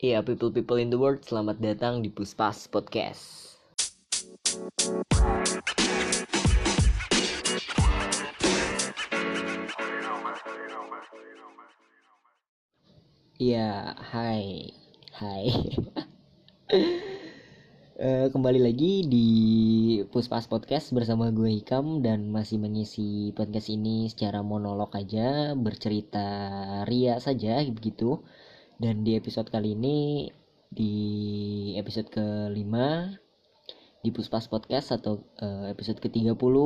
Iya, people-people in the world, selamat datang di Puspas Podcast. Iya, hai, hai. Eh, kembali lagi di Puspas Podcast bersama gue Hikam dan masih mengisi podcast ini secara monolog aja, bercerita ria saja begitu. Dan di episode kali ini di episode kelima di Puspas Podcast atau uh, episode ke-30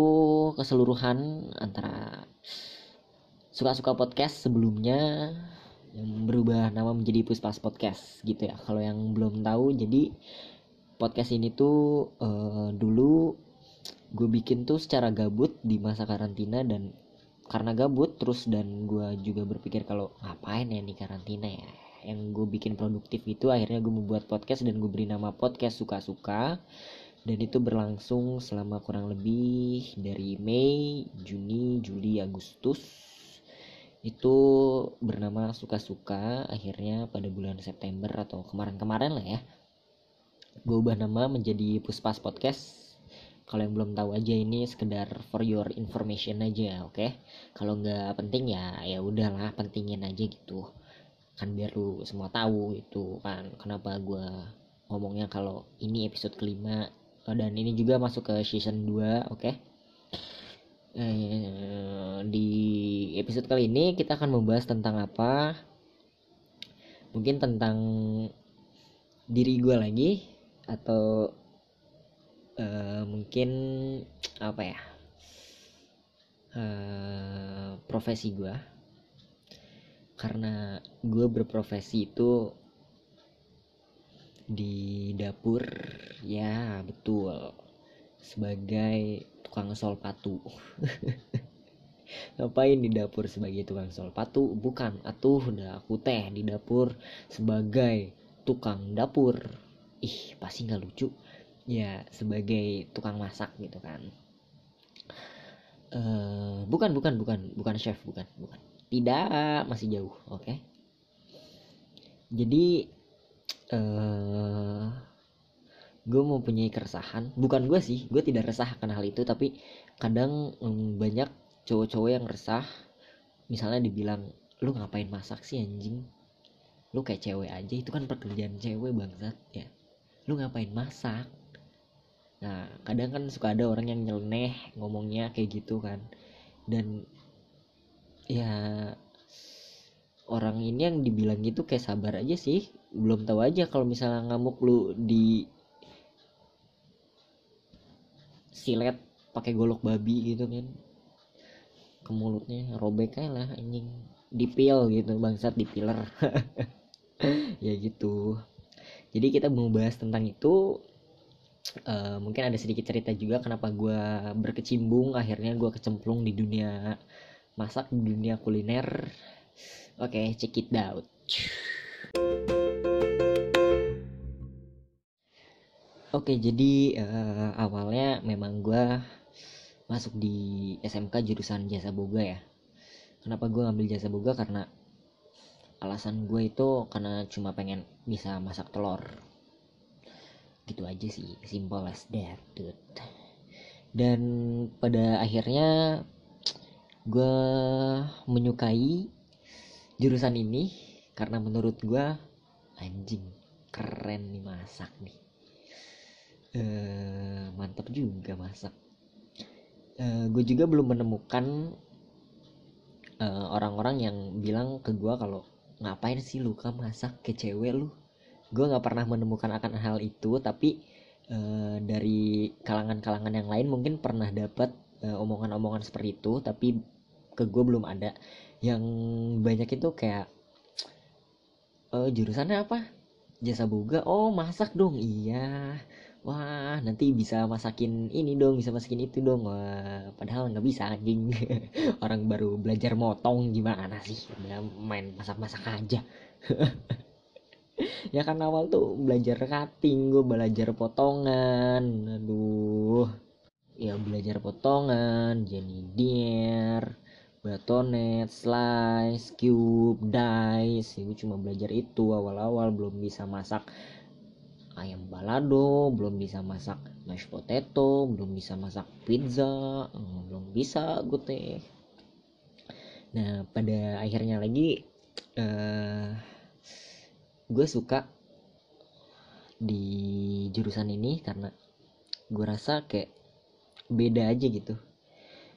keseluruhan antara suka-suka podcast sebelumnya yang berubah nama menjadi Puspas Podcast gitu ya. Kalau yang belum tahu jadi podcast ini tuh uh, dulu gue bikin tuh secara gabut di masa karantina dan karena gabut terus dan gue juga berpikir kalau ngapain ya di karantina ya. Yang gue bikin produktif itu akhirnya gue membuat podcast dan gue beri nama podcast suka-suka. Dan itu berlangsung selama kurang lebih dari Mei, Juni, Juli, Agustus. Itu bernama suka-suka akhirnya pada bulan September atau kemarin-kemarin lah ya. Gue ubah nama menjadi Puspas Podcast kalau yang belum tahu aja ini sekedar for your information aja oke okay? kalau nggak penting ya ya udahlah pentingin aja gitu kan biar lu semua tahu itu kan kenapa gue ngomongnya kalau ini episode kelima oh, dan ini juga masuk ke season 2 oke okay? eh, di episode kali ini kita akan membahas tentang apa mungkin tentang diri gue lagi atau uh, mungkin apa ya uh, profesi gue karena gue berprofesi itu di dapur ya betul. Sebagai tukang sol patu. Ngapain di dapur sebagai tukang sol patu? Bukan. Atuh udah aku teh di dapur sebagai tukang dapur. Ih pasti nggak lucu ya sebagai tukang masak gitu kan. Uh, bukan bukan bukan bukan chef bukan bukan. Tidak masih jauh oke? Okay? jadi uh, gue mau punya keresahan. Bukan gue sih gue tidak resah akan hal itu tapi kadang um, banyak cowok-cowok yang resah. Misalnya dibilang lu ngapain masak sih anjing? Lu kayak cewek aja. Itu kan pekerjaan cewek bangsat ya. Lu ngapain masak nah kadang kan suka ada orang yang nyeleneh ngomongnya kayak gitu kan. Dan ya orang ini yang dibilang gitu kayak sabar aja sih. Belum tahu aja kalau misalnya ngamuk lu di silet pakai golok babi gitu kan. Ke mulutnya robek aja lah anjing. Dipil gitu bangsat dipiler. Ya gitu. Jadi kita mau bahas tentang itu uh, mungkin ada sedikit cerita juga kenapa gue berkecimbung akhirnya gue kecemplung di dunia masak di dunia kuliner. Oke okay, check it out. Oke jadi uh, awalnya memang gue masuk di SMK jurusan jasa boga ya. Kenapa gue ngambil jasa boga? Karena alasan gue itu karena cuma pengen bisa masak telur gitu aja sih simple as that dude. Dan pada akhirnya gue menyukai jurusan ini karena menurut gue anjing keren nih masak nih. Uh, mantap juga masak. Uh, gue juga belum menemukan eh, orang-orang uh, yang bilang ke gue kalau ngapain sih lu kan masak ke cewek lu gue nggak pernah menemukan akan hal itu tapi e, dari kalangan-kalangan yang lain mungkin pernah dapat e, omongan-omongan seperti itu tapi ke gue belum ada. Yang banyak itu kayak e, jurusannya apa? Jasa boga oh masak dong. Iya. Wah nanti bisa masakin ini dong bisa masakin itu dong. Wah, padahal nggak bisa anjing. Orang baru belajar motong gimana sih? Main masak-masak aja ya kan awal tuh belajar cutting gue belajar potongan aduh ya belajar potongan jadi dier batonet, slice, cube, dice. Gue cuma belajar itu awal-awal belum bisa masak ayam balado, belum bisa masak mashed potato, belum bisa masak pizza, eh, belum bisa gue teh. Nah pada akhirnya lagi uh, gue suka di jurusan ini karena gue rasa kayak beda aja gitu.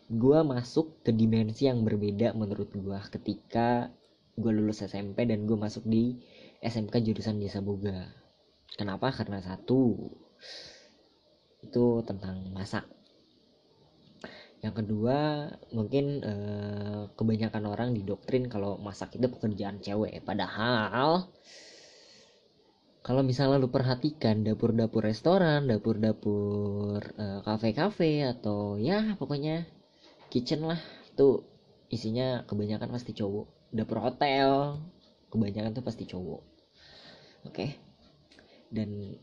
Gue masuk ke dimensi yang berbeda menurut gue ketika gue lulus SMP dan gue masuk di SMK jurusan jasa boga. Kenapa? Karena satu itu tentang masak yang kedua mungkin eh, kebanyakan orang didoktrin kalau masak itu pekerjaan cewek. Padahal kalau misalnya lu perhatikan dapur-dapur restoran dapur-dapur uh, kafe-kafe atau ya pokoknya kitchen lah itu isinya kebanyakan pasti cowok. Dapur hotel kebanyakan tuh pasti cowok. Oke? Okay? dan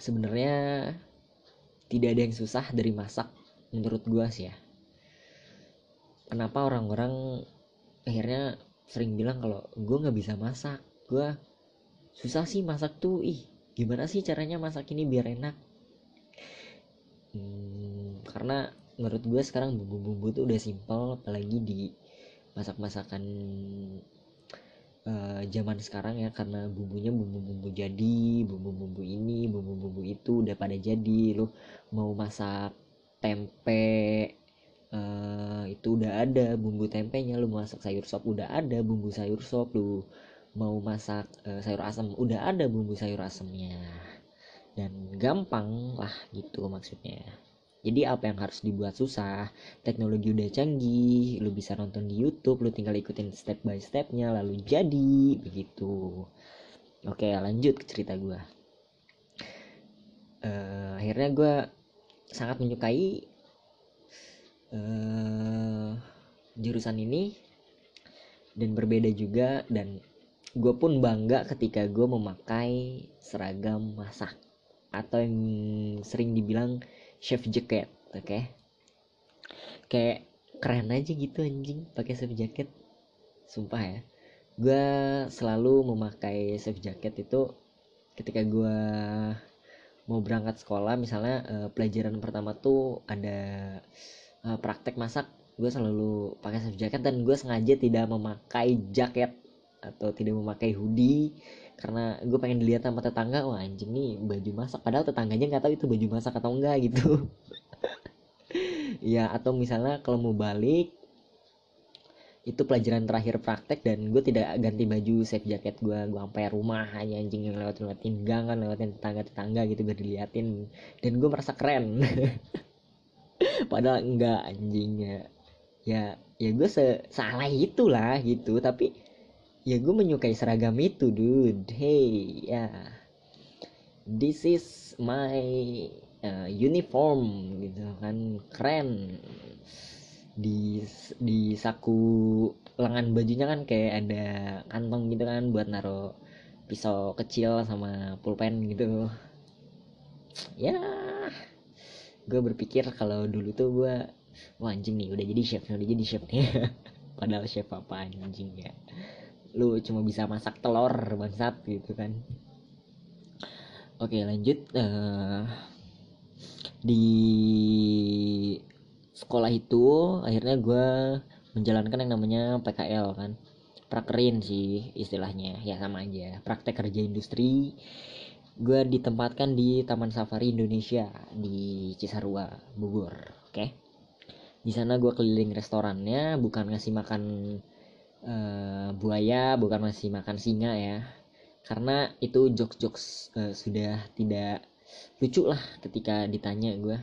sebenarnya tidak ada yang susah dari masak menurut gua sih ya. Kenapa orang-orang akhirnya sering bilang kalau gue nggak bisa masak? Gue susah sih masak tuh. Ih gimana sih caranya masak ini biar enak? Hmm, karena menurut gue sekarang bumbu-bumbu tuh udah simpel apalagi di masak-masakan uh, zaman sekarang ya karena bumbunya bumbu-bumbu jadi bumbu-bumbu ini bumbu-bumbu itu udah pada jadi. Lo mau masak tempe uh, itu udah ada bumbu tempenya lu masak sayur sop udah ada bumbu sayur sop lu mau masak uh, sayur asam udah ada bumbu sayur asamnya dan gampang lah gitu maksudnya. Jadi apa yang harus dibuat susah? Teknologi udah canggih lu bisa nonton di YouTube lu tinggal ikutin step by stepnya lalu jadi begitu. Oke lanjut ke cerita gue uh, akhirnya gue sangat menyukai uh, jurusan ini dan berbeda juga dan gue pun bangga ketika gue memakai seragam masak. Atau yang sering dibilang chef jacket oke? Okay? kayak keren aja gitu anjing pakai chef jacket. Sumpah ya. Gue selalu memakai chef jacket itu ketika gue mau berangkat sekolah. Misalnya uh, pelajaran pertama tuh ada uh, praktek masak. Gue selalu pakai chef jacket dan gue sengaja tidak memakai jaket atau tidak memakai hoodie karena gue pengen dilihat sama tetangga wah anjing nih baju masak. Padahal tetangganya nggak tahu itu baju masak atau enggak gitu. Ya atau misalnya kalau mau balik itu pelajaran terakhir praktek dan gue tidak ganti baju safe jacket gue gue sampai rumah hanya anjing yang lewat lewatin gang kan lewatin tetangga tetangga gitu biar diliatin dan gue merasa keren. Padahal enggak anjingnya ya. Ya gue se salah itulah gitu. Tapi ya gue menyukai seragam itu dude. Hey ya. This is my uh, uniform gitu kan. Keren. Di di saku lengan bajunya kan kayak ada kantong gitu kan buat naro pisau kecil sama pulpen gitu. Ya. Gue berpikir kalau dulu tuh gue wah anjing nih udah jadi chef udah jadi chef nih. Padahal chef apa anjing ya lu cuma bisa masak telur bangsat gitu kan. Oke lanjut uh, di sekolah itu akhirnya gue menjalankan yang namanya PKL kan. Prakerin sih istilahnya ya sama aja praktek kerja industri. Gue ditempatkan di Taman Safari Indonesia di Cisarua Bogor oke. Okay? di sana gue keliling restorannya bukan ngasih makan uh, buaya bukan masih makan singa ya. Karena itu jokes-jokes uh, sudah tidak lucu lah ketika ditanya gue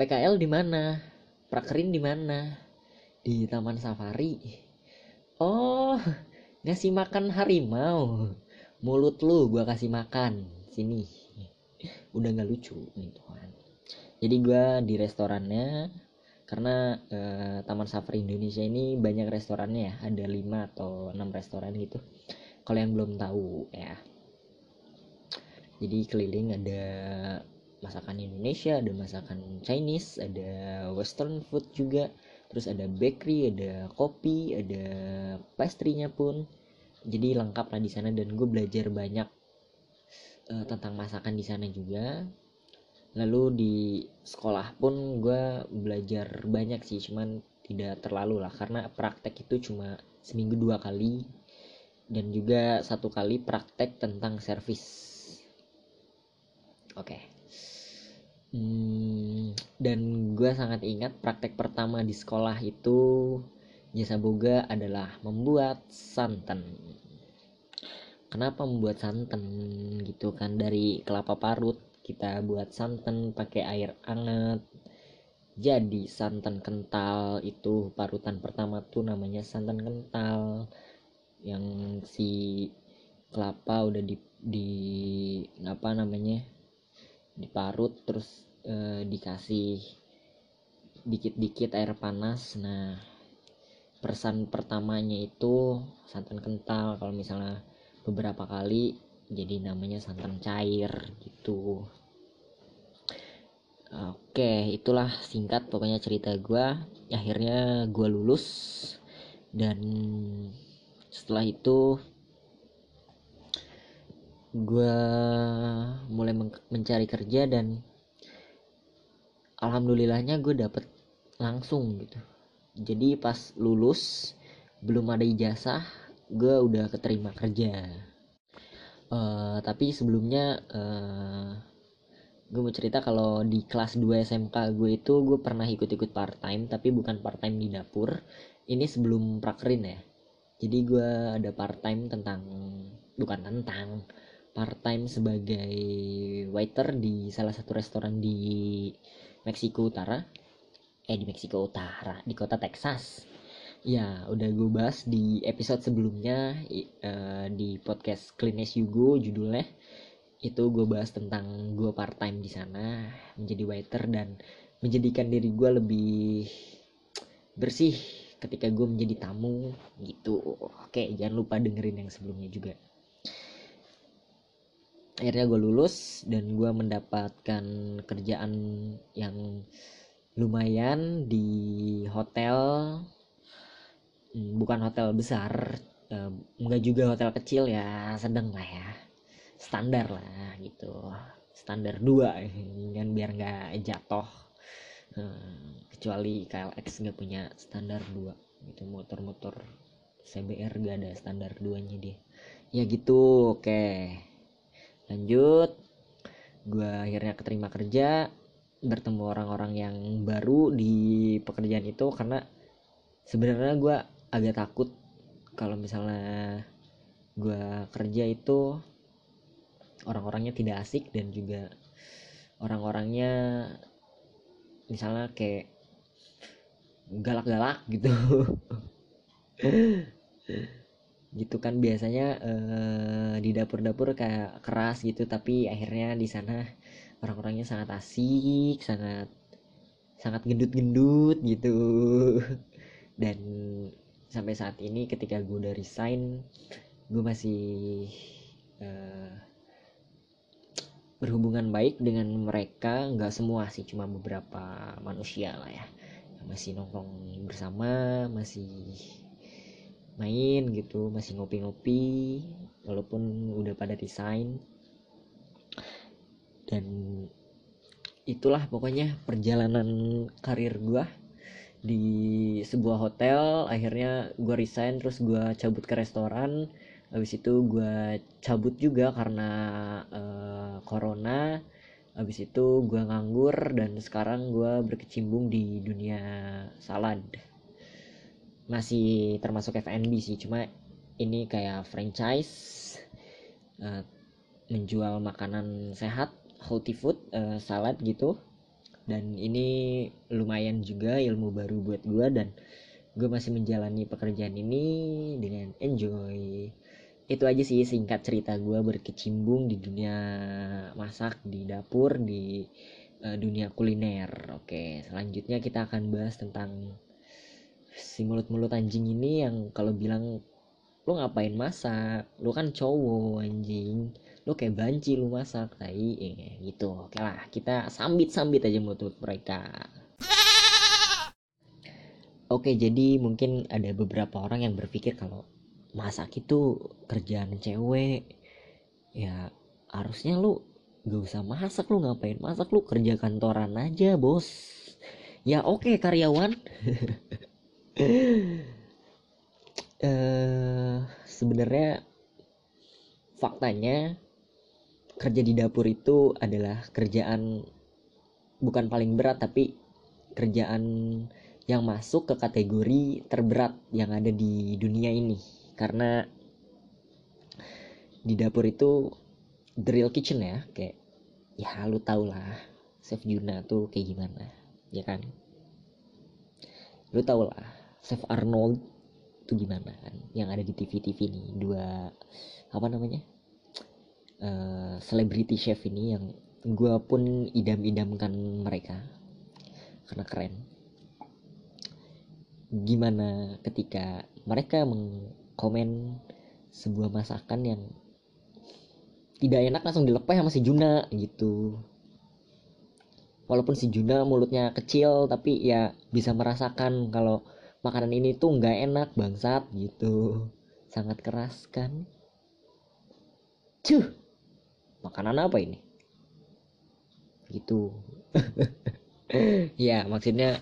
PKL di mana? Prakerin di mana? Di taman safari? Oh ngasih makan harimau. Mulut lu gue kasih makan. Sini. Udah nggak lucu kan jadi gue di restorannya karena eh, Taman Safari Indonesia ini banyak restorannya ya ada 5 atau 6 restoran gitu. Kalau yang belum tahu ya. Jadi keliling ada masakan Indonesia ada masakan Chinese ada Western food juga. Terus ada bakery ada kopi ada pastry-nya pun. Jadi lengkap lah di sana dan gue belajar banyak uh, tentang masakan di sana juga lalu di sekolah pun gue belajar banyak sih cuman tidak terlalu lah. Karena praktek itu cuma seminggu dua kali dan juga satu kali praktek tentang servis. Oke. Okay. hmm, dan gue sangat ingat praktek pertama di sekolah itu jasa boga adalah membuat santan. Kenapa membuat santan gitu kan? Dari kelapa parut kita buat santan pakai air hangat. Jadi santan kental itu parutan pertama tuh namanya santan kental. Yang si kelapa udah di di apa namanya diparut terus e, dikasih dikit-dikit air panas. Nah persan pertamanya itu santan kental. Kalau misalnya beberapa kali jadi namanya santan cair gitu Oke, itulah singkat pokoknya cerita gue. Akhirnya gue lulus dan setelah itu gue mulai mencari kerja dan alhamdulillahnya gue dapet langsung gitu. Jadi pas lulus belum ada ijazah, gue udah keterima kerja. Uh, tapi sebelumnya uh, gue mau cerita kalau di kelas 2 SMK gue itu gue pernah ikut-ikut part time tapi bukan part time di dapur. Ini sebelum prakerin ya. Jadi gue ada part time tentang bukan tentang part time sebagai waiter di salah satu restoran di Meksiko Utara. Eh di Meksiko Utara di kota Texas. Ya udah gue bahas di episode sebelumnya uh, di podcast Clean as You Go judulnya itu gue bahas tentang gue part time di sana menjadi waiter dan menjadikan diri gue lebih bersih ketika gue menjadi tamu gitu. Oke jangan lupa dengerin yang sebelumnya juga. Akhirnya gue lulus dan gue mendapatkan kerjaan yang lumayan di hotel. Hmm, bukan hotel besar enggak juga hotel kecil ya sedang lah ya standar lah gitu. Standar dua kan biar nggak jatuh. Hmm, kecuali KLX nggak punya standar dua gitu motor-motor CBR gak ada standar duanya dia. Ya gitu oke. Lanjut. Gue akhirnya keterima kerja bertemu orang-orang yang baru di pekerjaan itu karena sebenarnya gue agak takut kalau misalnya gue kerja itu orang-orangnya tidak asik dan juga orang-orangnya misalnya kayak galak-galak gitu. Gitu kan biasanya eh, di dapur-dapur kayak keras gitu tapi akhirnya di sana orang-orangnya sangat asik sangat sangat gendut-gendut gitu. Dan sampai saat ini ketika gue udah resign gue masih uh, berhubungan baik dengan mereka nggak semua sih cuma beberapa manusia lah ya. Masih nongkrong bersama masih main gitu masih ngopi-ngopi walaupun udah pada desain dan itulah pokoknya perjalanan karir gua di sebuah hotel. Akhirnya gua resign terus gua cabut ke restoran habis itu gue cabut juga karena uh, corona. Habis itu gue nganggur dan sekarang gue berkecimpung di dunia salad. Masih termasuk F&B sih cuma ini kayak franchise uh, menjual makanan sehat healthy food uh, salad gitu. Dan ini lumayan juga ilmu baru buat gue dan gue masih menjalani pekerjaan ini dengan enjoy itu aja sih singkat cerita gue berkecimbung di dunia masak di dapur di uh, dunia kuliner. Oke selanjutnya kita akan bahas tentang si mulut-mulut anjing ini yang kalau bilang lu ngapain masak? Lu kan cowok anjing. Lu kayak banci lu masak tai. Eh, gitu. Oke lah kita sambit sambit aja mulut mereka. Oke jadi mungkin ada beberapa orang yang berpikir kalau masak itu kerjaan cewek ya harusnya lu gak usah masak lu ngapain masak lu kerja kantoran aja bos. Ya oke okay, karyawan. Uh, sebenarnya faktanya kerja di dapur itu adalah kerjaan bukan paling berat tapi kerjaan yang masuk ke kategori terberat yang ada di dunia ini karena di dapur itu real kitchen ya kayak ya lu tau lah Chef Juna tuh kayak gimana ya kan? Lu tau lah Chef Arnold tuh gimana kan? Yang ada di TV-TV nih dua apa namanya? Uh, celebrity chef ini yang gue pun idam-idamkan mereka karena keren. Gimana ketika mereka mengkomen sebuah masakan yang tidak enak langsung dilepeh sama si Juna gitu. Walaupun si Juna mulutnya kecil tapi ya bisa merasakan kalau makanan ini tuh nggak enak bangsat gitu. Sangat keras kan? Cuh! Makanan apa ini? Gitu. Ya maksudnya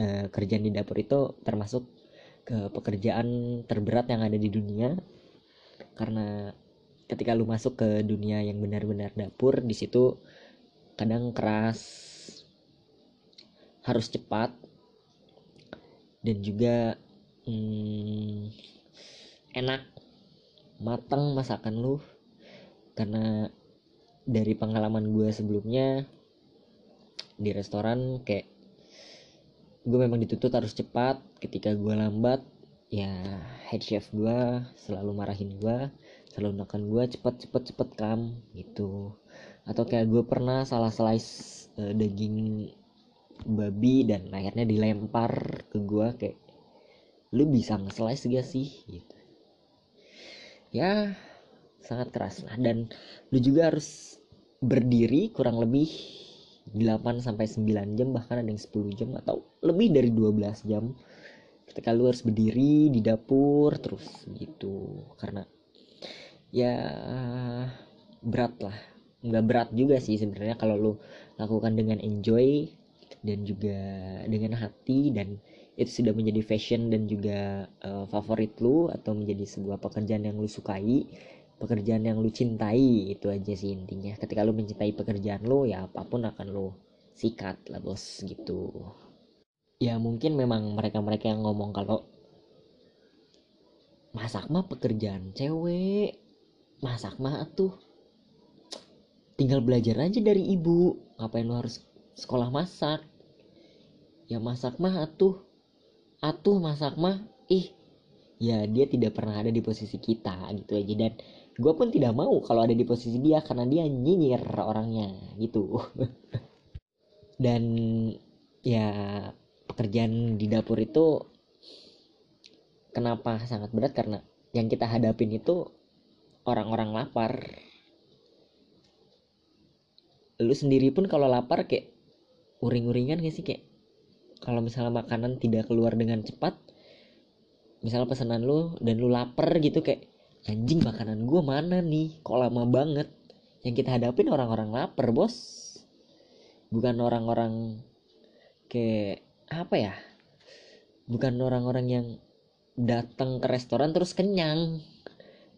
eh, kerjaan di dapur itu termasuk ke pekerjaan terberat yang ada di dunia. Karena ketika lu masuk ke dunia yang benar-benar dapur di situ kadang keras harus cepat dan juga hmm, enak matang masakan lu. Karena dari pengalaman gue sebelumnya di restoran kayak gue memang dituntut harus cepat. Ketika gue lambat ya head chef gue selalu marahin gue selalu makan gue cepet cepet cepet kam gitu. Atau kayak gue pernah salah slice uh, daging babi dan akhirnya dilempar ke gue kayak lu bisa nge-slice gak sih? Gitu. Ya sangat keras. Lah dan lu juga harus berdiri kurang lebih 8 sampai 9 jam bahkan ada yang 10 jam atau lebih dari 12 jam. Ketika lu harus berdiri di dapur terus gitu. Karena ya berat lah. Nggak berat juga sih sebenarnya kalau lo lakukan dengan enjoy dan juga dengan hati dan itu sudah menjadi fashion dan juga uh, favorit lu atau menjadi sebuah pekerjaan yang lu sukai pekerjaan yang lu cintai itu aja sih intinya. Ketika lu mencintai pekerjaan lu ya apa pun akan lu sikat lah bos gitu. Ya mungkin memang mereka-mereka yang ngomong kalau masak mah pekerjaan cewek masak mah tuh tinggal belajar aja dari ibu ngapain lo harus sekolah masak? Ya masak mah atuh atuh masak mah ih ya dia tidak pernah ada di posisi kita gitu aja. Dan gue pun tidak mau kalau ada di posisi dia karena dia nyinyir orangnya gitu. Dan ya pekerjaan di dapur itu kenapa sangat berat karena yang kita hadapin itu orang-orang lapar. Lu sendiri pun kalau lapar kayak uring-uringan gak sih? Kayak kalau misalnya makanan tidak keluar dengan cepat misalnya pesanan lu dan lu lapar gitu kayak anjing makanan gue mana nih? Kok lama banget? Yang kita hadapin orang-orang lapar bos. Bukan orang-orang kayak apa ya? Bukan orang-orang yang datang ke restoran terus kenyang.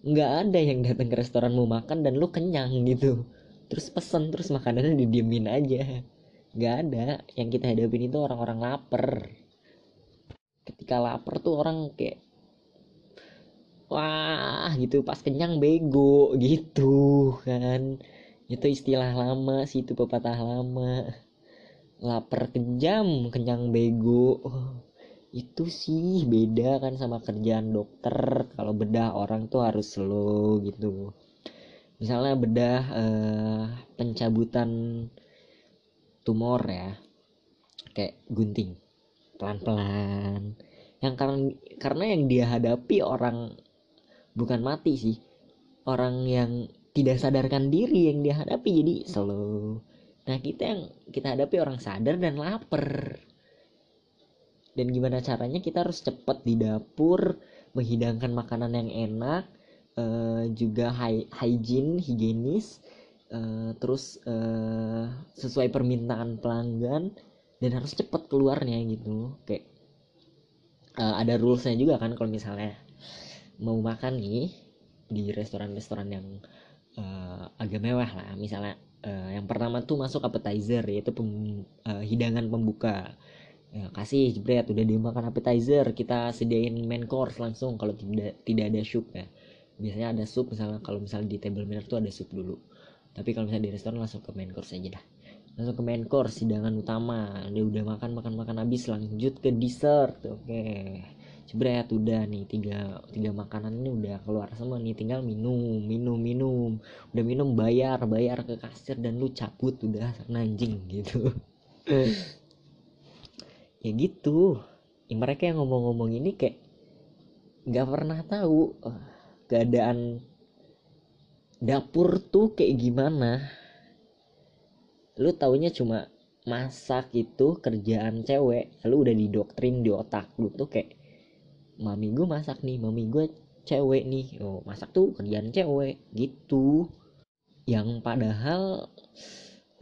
Nggak ada yang datang ke restoran mau makan dan lu kenyang gitu. Terus pesen terus makanannya didiemin aja. Nggak ada. Yang kita hadapin itu orang-orang lapar. Ketika lapar tuh orang kayak wah gitu. Pas kenyang bego. Gitu kan. Itu istilah lama sih itu pepatah lama. Lapar kejam kenyang bego. Itu sih beda kan sama kerjaan dokter. Kalau bedah orang tuh harus slow gitu. Misalnya bedah eh, pencabutan tumor ya. Kayak gunting. Pelan-pelan. Yang karena karena yang dia hadapi orang bukan mati sih. Orang yang tidak sadarkan diri yang dia hadapi jadi slow. Nah kita yang kita hadapi orang sadar dan lapar. Dan gimana caranya kita harus cepat di dapur menghidangkan makanan yang enak uh, juga hygiene higienis uh, terus uh, sesuai permintaan pelanggan dan harus cepat keluarnya gitu. Kayak uh, ada rulesnya juga kan kalau misalnya mau makan nih di restoran-restoran yang uh, agak mewah lah. Misalnya uh, yang pertama tuh masuk appetizer yaitu pem, uh, hidangan pembuka. Ya, kasih jebret udah dimakan appetizer kita sediain main course langsung kalau tidak tidak ada sup ya. Biasanya ada sup misalnya kalau misalnya di table manner tuh ada sup dulu. Tapi kalau misalnya di restoran langsung ke main course aja dah. Langsung ke main course hidangan utama. Dia udah makan makan makan habis lanjut ke dessert oke. okay. Jebret udah nih tiga tiga makanan ini udah keluar semua nih. Tinggal minum minum minum. Udah minum bayar bayar ke kasir dan lu cabut udah nanjing gitu. Ya gitu. Ya, mereka yang ngomong-ngomong ini kayak nggak pernah tahu uh, keadaan dapur tuh kayak gimana. Lu taunya cuma masak itu kerjaan cewek lalu udah didoktrin di otak lu tuh kayak mami gue masak nih mami gue cewek nih. Oh masak tuh kerjaan cewek gitu. Yang padahal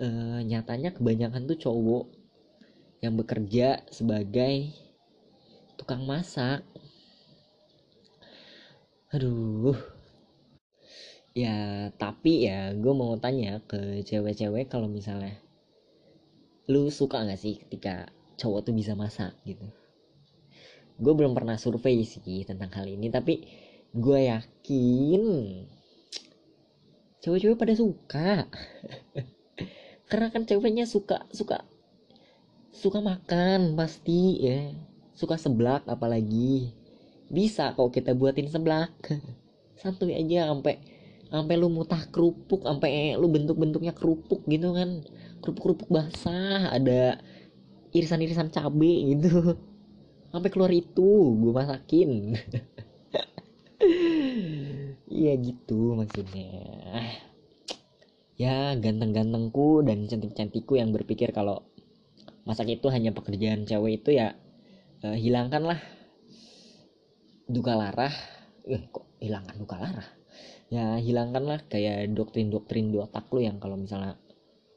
uh, nyatanya kebanyakan tuh cowok yang bekerja sebagai tukang masak. Aduh. Ya tapi ya gue mau tanya ke cewek-cewek kalau misalnya lu suka gak sih ketika cowok tuh bisa masak gitu gue belum pernah survei sih tentang hal ini tapi gue yakin cewek-cewek pada suka. Karena kan ceweknya suka suka suka makan pasti ya. Suka seblak apalagi. Bisa kok kita buatin seblak. Santuy aja sampai sampai lu mutah kerupuk sampai lu bentuk-bentuknya kerupuk gitu kan. Kerupuk-kerupuk basah ada irisan-irisan cabe gitu sampai keluar itu gue masakin. Iya gitu maksudnya. Ya ganteng-gantengku dan cantik-cantikku yang berpikir kalau masak itu hanya pekerjaan cewek itu ya uh, hilangkanlah duka larah. Eh, kok hilangkan duka larah? Ya hilangkanlah kayak doktrin-doktrin di otak lu yang kalau misalnya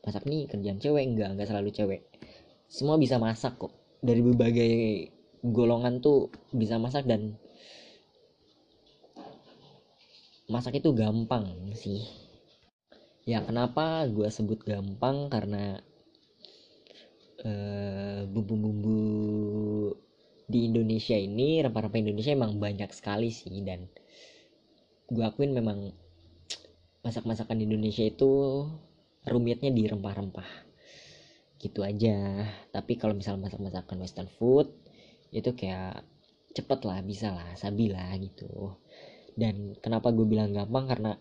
masak nih kerjaan cewek enggak enggak selalu cewek. Semua bisa masak kok. Dari berbagai golongan tuh bisa masak dan masak itu gampang sih. Ya kenapa gue sebut gampang? Karena Eh, bumbu-bumbu uh, di Indonesia ini rempah-rempah Indonesia emang banyak sekali sih. Dan gue akuin memang masak-masakan Indonesia itu rumitnya di rempah-rempah. Gitu aja. Tapi kalau misal masak-masakan western food itu kayak cepet lah bisa lah sabi lah gitu. Dan kenapa gue bilang gampang? Karena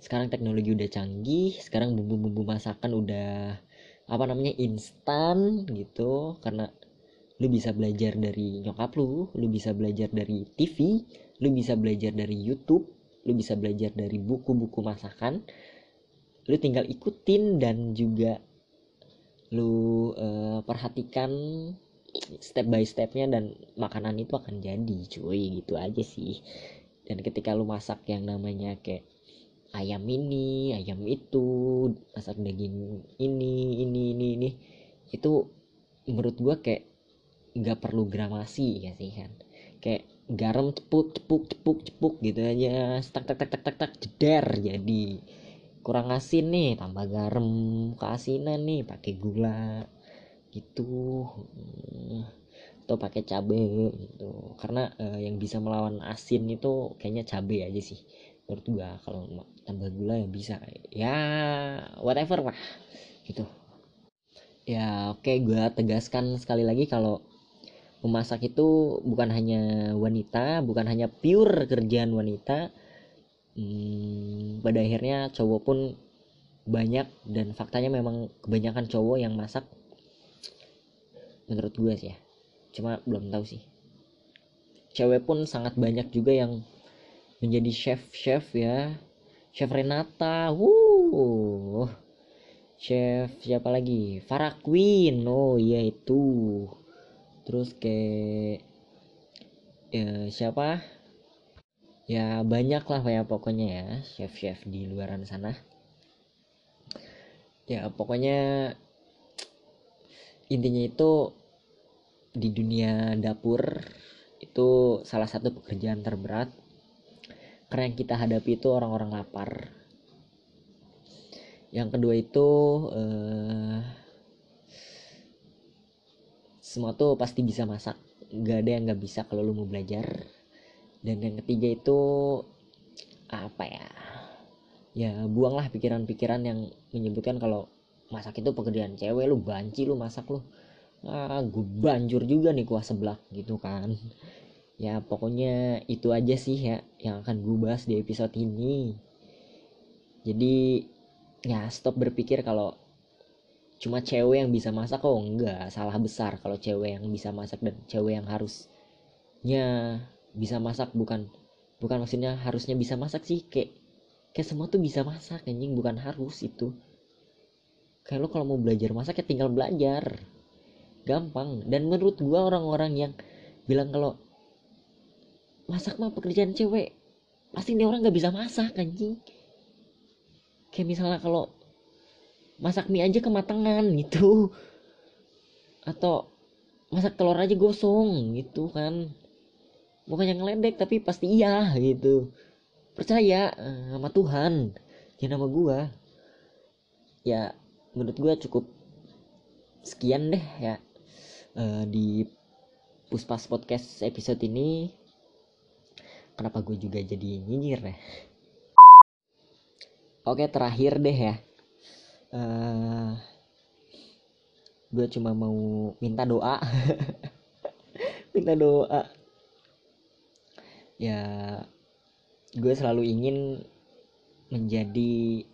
sekarang teknologi udah canggih sekarang bumbu-bumbu masakan udah apa namanya instan gitu. Karena lu bisa belajar dari nyokap lu lu bisa belajar dari TV lu bisa belajar dari YouTube lu bisa belajar dari buku-buku masakan. Lu tinggal ikutin dan juga lu uh, perhatikan step by stepnya dan makanan itu akan jadi cuy. Gitu aja sih. Dan ketika lu masak yang namanya kayak ayam ini ayam itu masak daging ini ini ini ini itu menurut gua kayak nggak perlu gramasi ya sih kan. Kayak garam cepuk cepuk cepuk cepuk gitu aja. Tak tak tak tak tak tak jeder jadi. Kurang asin nih tambah garam keasinan nih pakai gula gitu. Atau pakai cabai gitu. Karena uh, yang bisa melawan asin itu kayaknya cabai aja sih menurut gua. Kalau tambah gula ya bisa. Ya whatever lah gitu. Ya oke okay, gue tegaskan sekali lagi kalau memasak itu bukan hanya wanita bukan hanya pure kerjaan wanita hmm, pada akhirnya cowok pun banyak dan faktanya memang kebanyakan cowok yang masak menurut gue sih ya. Cuma belum tahu sih. Cewek pun sangat banyak juga yang menjadi chef chef ya. Chef Renata wuh. Chef siapa lagi? Farah Queen oh iya itu. Terus kayak ya, siapa? Ya banyak lah ya pokoknya ya chef-chef di luaran sana. Ya pokoknya intinya itu di dunia dapur itu salah satu pekerjaan terberat. Karena yang kita hadapi itu orang-orang lapar. Yang kedua itu eh, semua tuh pasti bisa masak. Gak ada yang nggak bisa kalau lu mau belajar. Dan yang ketiga itu apa ya? Ya buanglah pikiran-pikiran yang menyebutkan kalau masak itu pekerjaan cewek lu banci lu masak lu. Ah gue banjur juga nih kuah sebelah gitu kan. Ya pokoknya itu aja sih ya yang akan gue bahas di episode ini. Jadi ya stop berpikir kalau cuma cewek yang bisa masak. Oh enggak. Salah besar kalau cewek yang bisa masak dan cewek yang harusnya bisa masak. Bukan bukan maksudnya harusnya bisa masak sih. Kayak kayak semua tuh bisa masak anjing. Bukan harus itu kayak lo kalau mau belajar masak ya tinggal belajar. Gampang. Dan menurut gua orang-orang yang bilang kalau masak mah pekerjaan cewek pasti ini orang nggak bisa masak anjing. Kayak misalnya kalau masak mie aja kematangan gitu. Atau masak telur aja gosong gitu kan. Bukan yang ngeledek tapi pasti iya gitu. Percaya uh, sama Tuhan. Jangan sama gua. Ya menurut gua cukup sekian deh ya uh, di Puspas Podcast episode ini. Kenapa gue juga jadi nyinyir ya? Oke terakhir deh ya. Uh, eh, gue cuma mau minta doa. Minta doa. Ya gue selalu ingin menjadi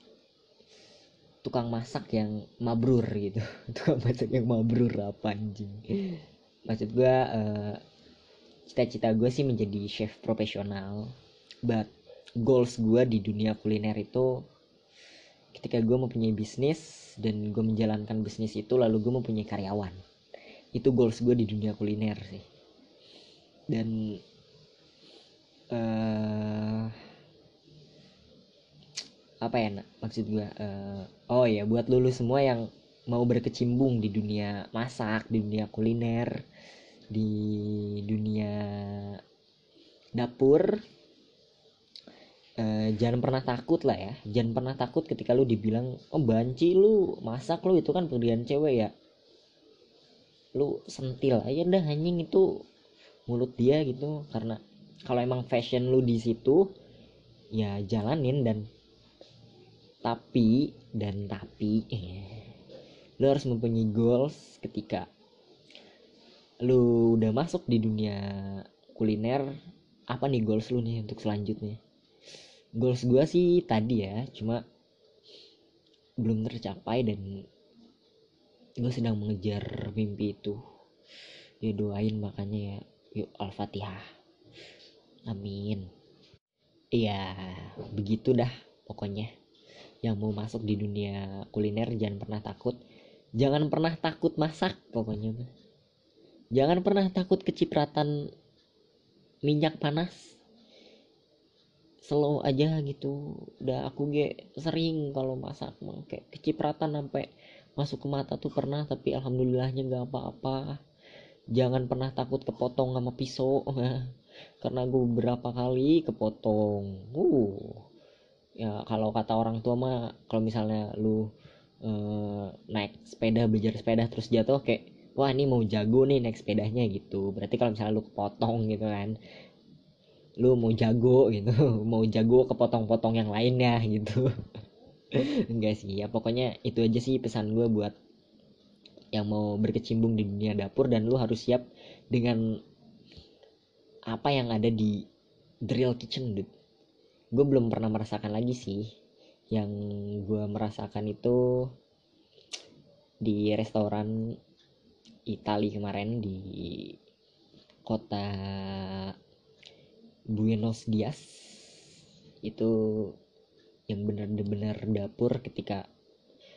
tukang masak yang mabrur gitu. Tukang masak yang mabrur apa anjing? Maksud gue uh, cita-cita gue sih menjadi chef profesional. But goals gue di dunia kuliner itu ketika gue mempunyai bisnis dan gue menjalankan bisnis itu lalu gue mempunyai karyawan. Itu goals gue di dunia kuliner sih. Dan uh, apa ya maksud gue uh, oh ya buat lulu semua yang mau berkecimpung di dunia masak di dunia kuliner di dunia dapur uh, jangan pernah takut lah ya. Jangan pernah takut ketika lu dibilang oh banci lu masak lu itu kan pekerjaan cewek ya. Lu sentil aja dah anjing itu mulut dia gitu. Karena kalau emang fashion lu di situ ya jalanin dan tapi dan tapi eh, lu harus mempunyai goals ketika lu udah masuk di dunia kuliner apa nih goals lu nih untuk selanjutnya? Goals gue sih tadi ya cuma belum tercapai dan gue sedang mengejar mimpi itu. Ya doain makanya ya yuk al-fatihah. Amin. Iya begitu dah pokoknya yang mau masuk di dunia kuliner jangan pernah takut. Jangan pernah takut masak pokoknya jangan pernah takut kecipratan minyak panas. Slow aja gitu. Udah aku ge sering kalau masak kayak kecipratan sampai masuk ke mata tuh pernah tapi alhamdulillahnya nggak apa-apa. Jangan pernah takut kepotong sama pisau. Karena gue beberapa kali kepotong. Uh ya kalau kata orang tua mah kalau misalnya lu uh, naik sepeda belajar sepeda terus jatuh kayak wah ini mau jago nih naik sepedanya gitu. Berarti kalau misalnya lu kepotong gitu kan. Lu mau jago gitu. Mau jago kepotong-potong yang lainnya gitu. Enggak sih ya pokoknya itu aja sih pesan gue buat yang mau berkecimpung di dunia dapur dan lu harus siap dengan apa yang ada di drill kitchen dude gue belum pernah merasakan lagi sih. Yang gue merasakan itu di restoran Itali kemarin di kota Buenos Dias. Itu yang benar-benar dapur ketika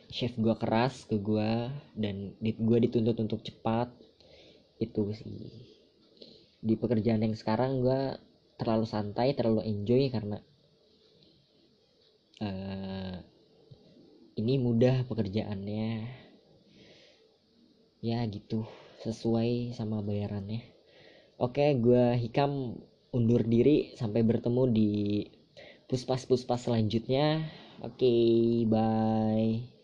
chef gua keras ke gua dan gue dituntut untuk cepat. Itu sih. Di pekerjaan yang sekarang gue terlalu santai terlalu enjoy karena Eh, ini mudah pekerjaannya. Ya gitu. Sesuai sama bayarannya. Oke gue hikam undur diri sampai bertemu di puspas-puspas selanjutnya. Oke bye.